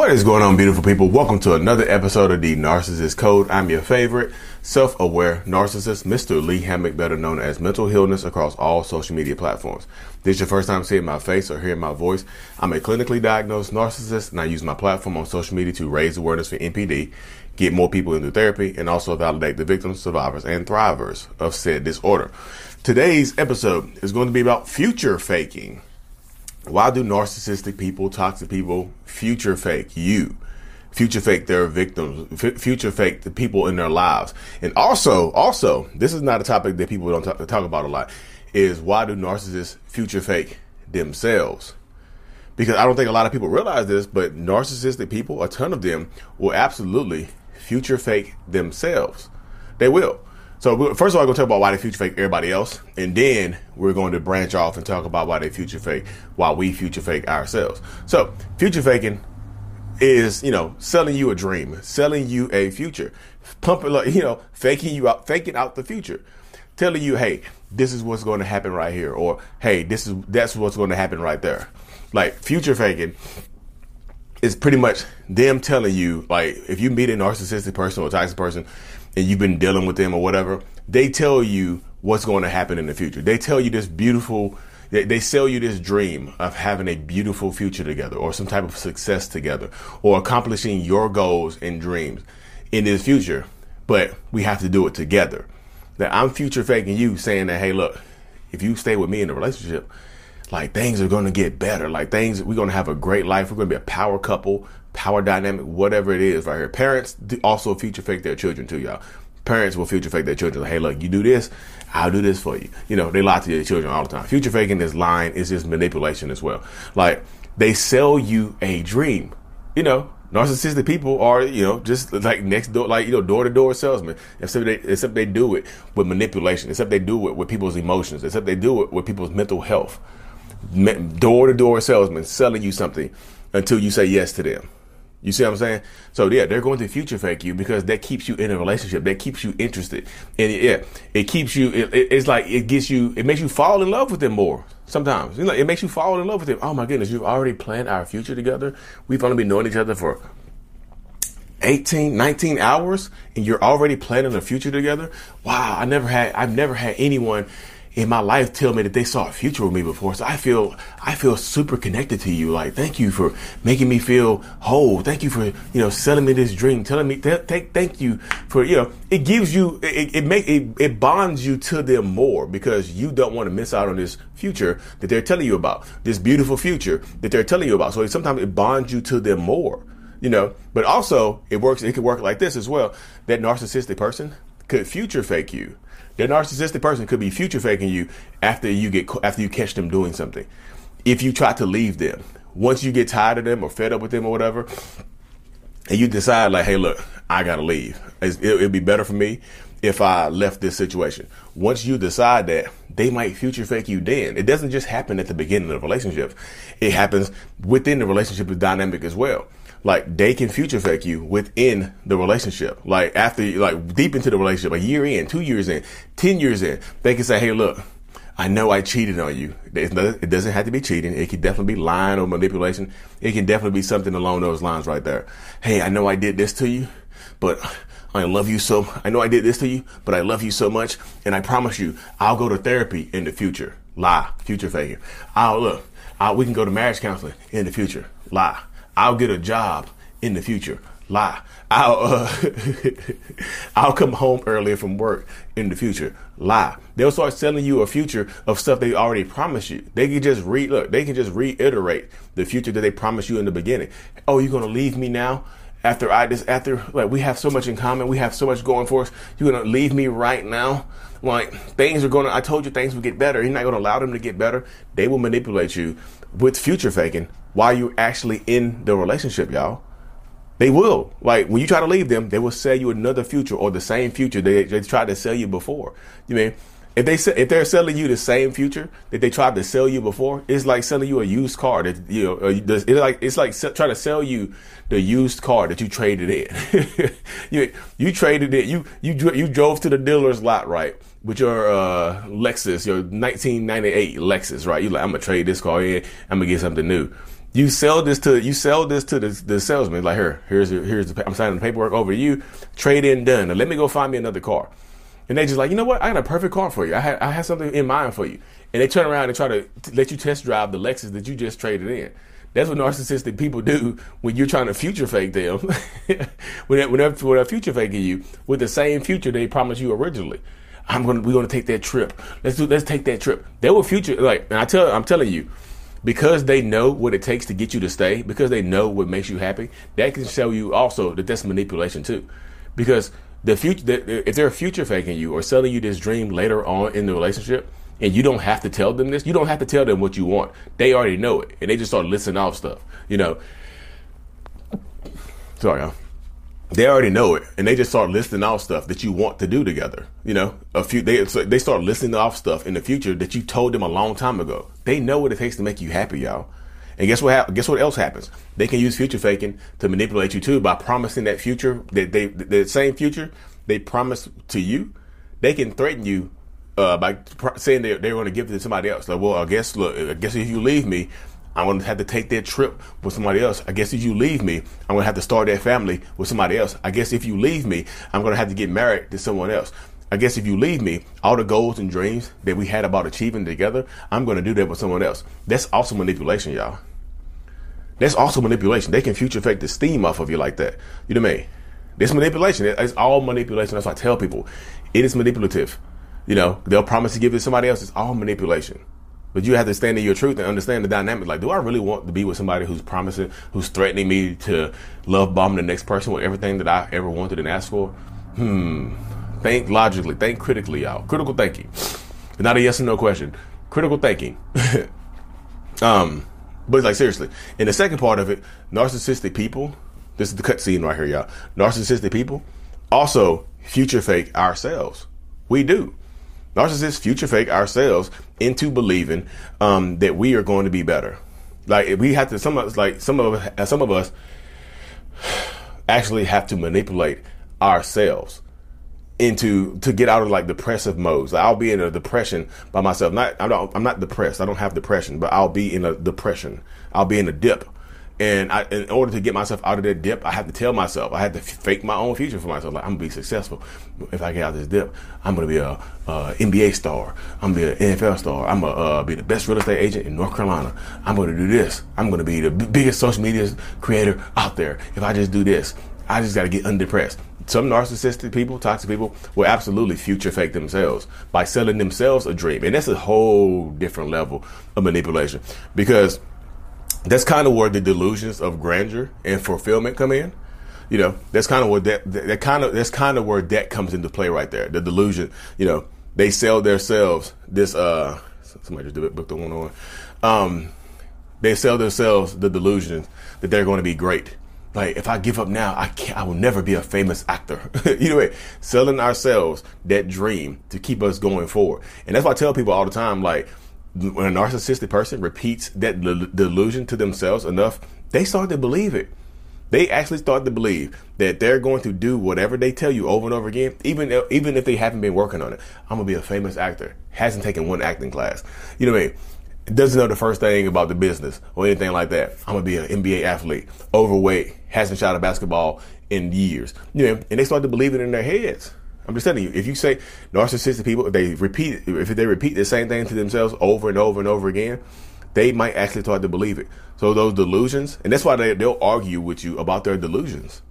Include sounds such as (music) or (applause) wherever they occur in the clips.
What is going on, beautiful people? Welcome to another episode of the Narcissist Code. I'm your favorite, self aware narcissist, Mr. Lee Hammock, better known as Mental Healness across all social media platforms. This is your first time seeing my face or hearing my voice. I'm a clinically diagnosed narcissist, and I use my platform on social media to raise awareness for NPD, get more people into therapy, and also validate the victims, survivors, and thrivers of said disorder. Today's episode is going to be about future faking. Why do narcissistic people, toxic people, future fake you? Future fake their victims, f- future fake the people in their lives. And also, also, this is not a topic that people don't talk, talk about a lot, is why do narcissists future fake themselves? Because I don't think a lot of people realize this, but narcissistic people, a ton of them, will absolutely future fake themselves. They will. So first of all, I'm to talk about why they future fake everybody else, and then we're going to branch off and talk about why they future fake, why we future fake ourselves. So future faking is you know selling you a dream, selling you a future, pumping like (laughs) you know faking you out, faking out the future, telling you hey this is what's going to happen right here, or hey this is that's what's going to happen right there. Like future faking is pretty much them telling you like if you meet a narcissistic person or a toxic person and you've been dealing with them or whatever, they tell you what's going to happen in the future. They tell you this beautiful, they, they sell you this dream of having a beautiful future together or some type of success together or accomplishing your goals and dreams in this future. But we have to do it together. That I'm future faking you saying that, hey, look, if you stay with me in a relationship, like things are going to get better. Like things, we're going to have a great life. We're going to be a power couple, power dynamic, whatever it is right here. Parents also future fake their children too, y'all. Parents will future fake their children. Like, hey, look, you do this, I'll do this for you. You know, they lie to their children all the time. Future faking is lying. It's just manipulation as well. Like they sell you a dream. You know, narcissistic people are, you know, just like next door, like, you know, door to door salesmen, except they, except they do it with manipulation, except they do it with people's emotions, except they do it with people's mental health. Door to door salesmen selling you something until you say yes to them. You see what I'm saying? So yeah, they're going to future fake you because that keeps you in a relationship. That keeps you interested, and yeah, it keeps you. It, it's like it gets you. It makes you fall in love with them more. Sometimes you know, it makes you fall in love with them. Oh my goodness, you've already planned our future together. We've only been knowing each other for 18, 19 hours, and you're already planning a future together. Wow, I never had. I've never had anyone in my life tell me that they saw a future with me before. So I feel I feel super connected to you. Like thank you for making me feel whole. Thank you for you know selling me this dream, telling me th- th- thank you for you know it gives you it it make it, it bonds you to them more because you don't want to miss out on this future that they're telling you about. This beautiful future that they're telling you about. So sometimes it bonds you to them more. You know, but also it works. It could work like this as well. That narcissistic person could future fake you that narcissistic person could be future faking you after you get after you catch them doing something. If you try to leave them, once you get tired of them or fed up with them or whatever, and you decide like, hey, look, I gotta leave. It, it'd be better for me if I left this situation. Once you decide that, they might future fake you then. It doesn't just happen at the beginning of the relationship. It happens within the relationship dynamic as well like they can future affect you within the relationship. Like after, like deep into the relationship, a year in, two years in, 10 years in, they can say, Hey, look, I know I cheated on you. It doesn't have to be cheating. It can definitely be lying or manipulation. It can definitely be something along those lines right there. Hey, I know I did this to you, but I love you so, I know I did this to you, but I love you so much. And I promise you, I'll go to therapy in the future. Lie. Future faking. I'll oh, look. I'll, we can go to marriage counseling in the future. Lie. I'll get a job in the future. Lie. I'll uh, (laughs) I'll come home earlier from work in the future. Lie. They'll start selling you a future of stuff they already promised you. They can just re look. They can just reiterate the future that they promised you in the beginning. Oh, you're gonna leave me now? After I just after like we have so much in common, we have so much going for us. You're gonna leave me right now? Like things are gonna. I told you things will get better. You're not gonna allow them to get better. They will manipulate you with future faking while you're actually in the relationship, y'all. They will. Like when you try to leave them, they will sell you another future or the same future they, they tried to sell you before. You mean if they if they're selling you the same future that they tried to sell you before, it's like selling you a used car. That you know, it's like it's like trying to sell you the used car that you traded in. (laughs) you you traded it. You you you drove to the dealer's lot, right? With your uh, Lexus, your 1998 Lexus, right? You like, I'm gonna trade this car in. I'm gonna get something new You sell this to you sell this to the, the salesman like here here's your, here's the I'm signing the paperwork over to you trade in done. Now let me go find me another car. And they just like you know what? I got a perfect car for you. I had I had something in mind for you. And they turn around and try to let you test drive the Lexus that you just traded in. That's what narcissistic people do when you're trying to future fake them. (laughs) Whenever, whenever, whenever future faking you with the same future they promised you originally. I'm gonna we're gonna take that trip. Let's do let's take that trip. They will future like and I tell I'm telling you because they know what it takes to get you to stay, because they know what makes you happy, that can show you also that that's manipulation too. Because the future, the, if they're future faking you or selling you this dream later on in the relationship, and you don't have to tell them this, you don't have to tell them what you want. They already know it, and they just start listing off stuff. You know. Sorry, y'all they already know it and they just start listing off stuff that you want to do together you know? A few they they start listing off stuff in the future that you told them a long time ago. They know what it takes to make you happy y'all. And guess what hap- guess what else happens? They can use future faking to manipulate you too by promising that future that they the same future they promise to you they can threaten you uh, by pr- saying they, they're going to give it to somebody else. Like well i guess look i guess if you leave me I'm to have to take that trip with somebody else. I guess if you leave me, I'm to have to start that family with somebody else. I guess if you leave me, I'm to have to get married to someone else. I guess if you leave me, all the goals and dreams that we had about achieving together, I'm to do that with someone else. That's also manipulation, y'all. That's also manipulation. They can future affect the steam off of you like that. You know what I mean? This manipulation. It's all manipulation. That's why I tell people it is manipulative. You know, they'll promise to give it to somebody else. It's all manipulation. But you have to stand in your truth and understand the dynamic. Like, do I really want to be with somebody who's promising, who's threatening me to love bomb the next person with everything that I ever wanted and asked for? Hmm. Think logically. Think critically, y'all. Critical thinking. Not a yes or no question. Critical thinking. (laughs) um, but like seriously. In the second part of it, narcissistic people. This is the cut scene right here, y'all. Narcissistic people also future fake ourselves. We do. Narcissists future fake ourselves into believing um, that we are going to be better. Like we have to, some of us, like some of us, some of us, (sighs) actually have to manipulate ourselves into to get out of like depressive modes. Like, I'll be in a depression by myself. Not I'm not I'm not depressed. I don't have depression, but I'll be in a depression. I'll be in a dip and I, in order to get myself out of that dip, I have to tell myself, I have to fake my own future for myself. Like, I'm gonna be successful. If I get out of this dip, I'm gonna be a, a NBA star. I'm gonna be an NFL star. I'm gonna uh, be the best real estate agent in North Carolina. I'm gonna do this. I'm gonna be the b- biggest social media creator out there. If I just do this, I just gotta get undepressed. Some narcissistic people, toxic people, will absolutely future fake themselves by selling themselves a dream. And that's a whole different level of manipulation because that's kind of where the delusions of grandeur and fulfillment come in. You know, that's kind of where that, that kind of that's kind of where that comes into play right there. The delusion, you know, they sell themselves this. uh Somebody just did it, booked the one on. Um, they sell themselves the delusion that they're going to be great. Like if I give up now, I can't. I will never be a famous actor. (laughs) Either way, selling ourselves that dream to keep us going forward, and that's why I tell people all the time. Like when a narcissistic person repeats that delusion to themselves enough, they start to believe it. They actually start to believe that they're going to do whatever they tell you over and over again, even if, even if they haven't been working on it. I'm gonna be a famous actor. Hasn't taken one acting class. You know what I mean? Doesn't know the first thing about the business or anything like that. I'm gonna be an NBA athlete, overweight, hasn't shot a basketball in years. You know, and they start to believe it in their heads. I'm just telling you, if you say narcissistic people, if they repeat, if they repeat the same thing to themselves over and over and over again, they might actually start to believe it. So those delusions, and that's why they, they'll argue with you about their delusions.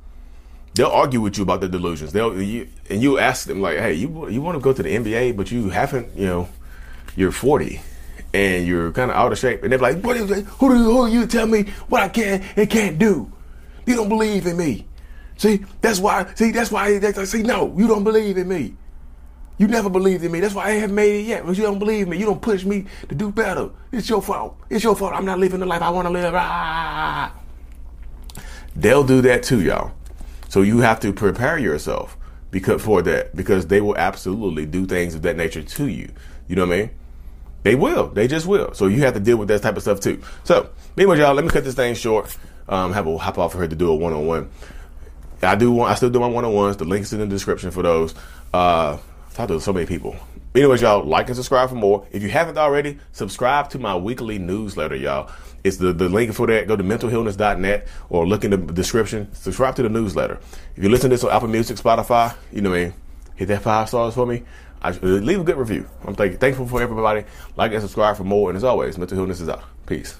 They'll argue with you about their delusions. They'll you, and you ask them like, "Hey, you you want to go to the NBA, but you haven't, you know, you're 40." And you're kind of out of shape, and they're like, "What is? Who do you, who you tell me what I can and can't do? You don't believe in me." See, that's why. See, that's why. That's, see, no, you don't believe in me. You never believed in me. That's why I haven't made it yet. Because you don't believe me. You don't push me to do better. It's your fault. It's your fault. I'm not living the life I want to live. Ah. They'll do that too, y'all. So you have to prepare yourself because for that because they will absolutely do things of that nature to you. You know what I mean? They will. They just will. So you have to deal with that type of stuff too. So, anyway, y'all, let me cut this thing short. Um, have a hop off for her to do a one on one. I do want, I still do my one on ones. The links in the description for those. Uh, talk to so many people. Anyways, y'all, like and subscribe for more. If you haven't already, subscribe to my weekly newsletter, y'all. It's the, the link for that. Go to mentalhealness.net or look in the description. Subscribe to the newsletter. If you listen to this on Apple Music, Spotify, you know what I mean? Hit that five stars for me. I, leave a good review. I'm thank, thankful for everybody. Like and subscribe for more. And as always, Mental Healness is out. Peace.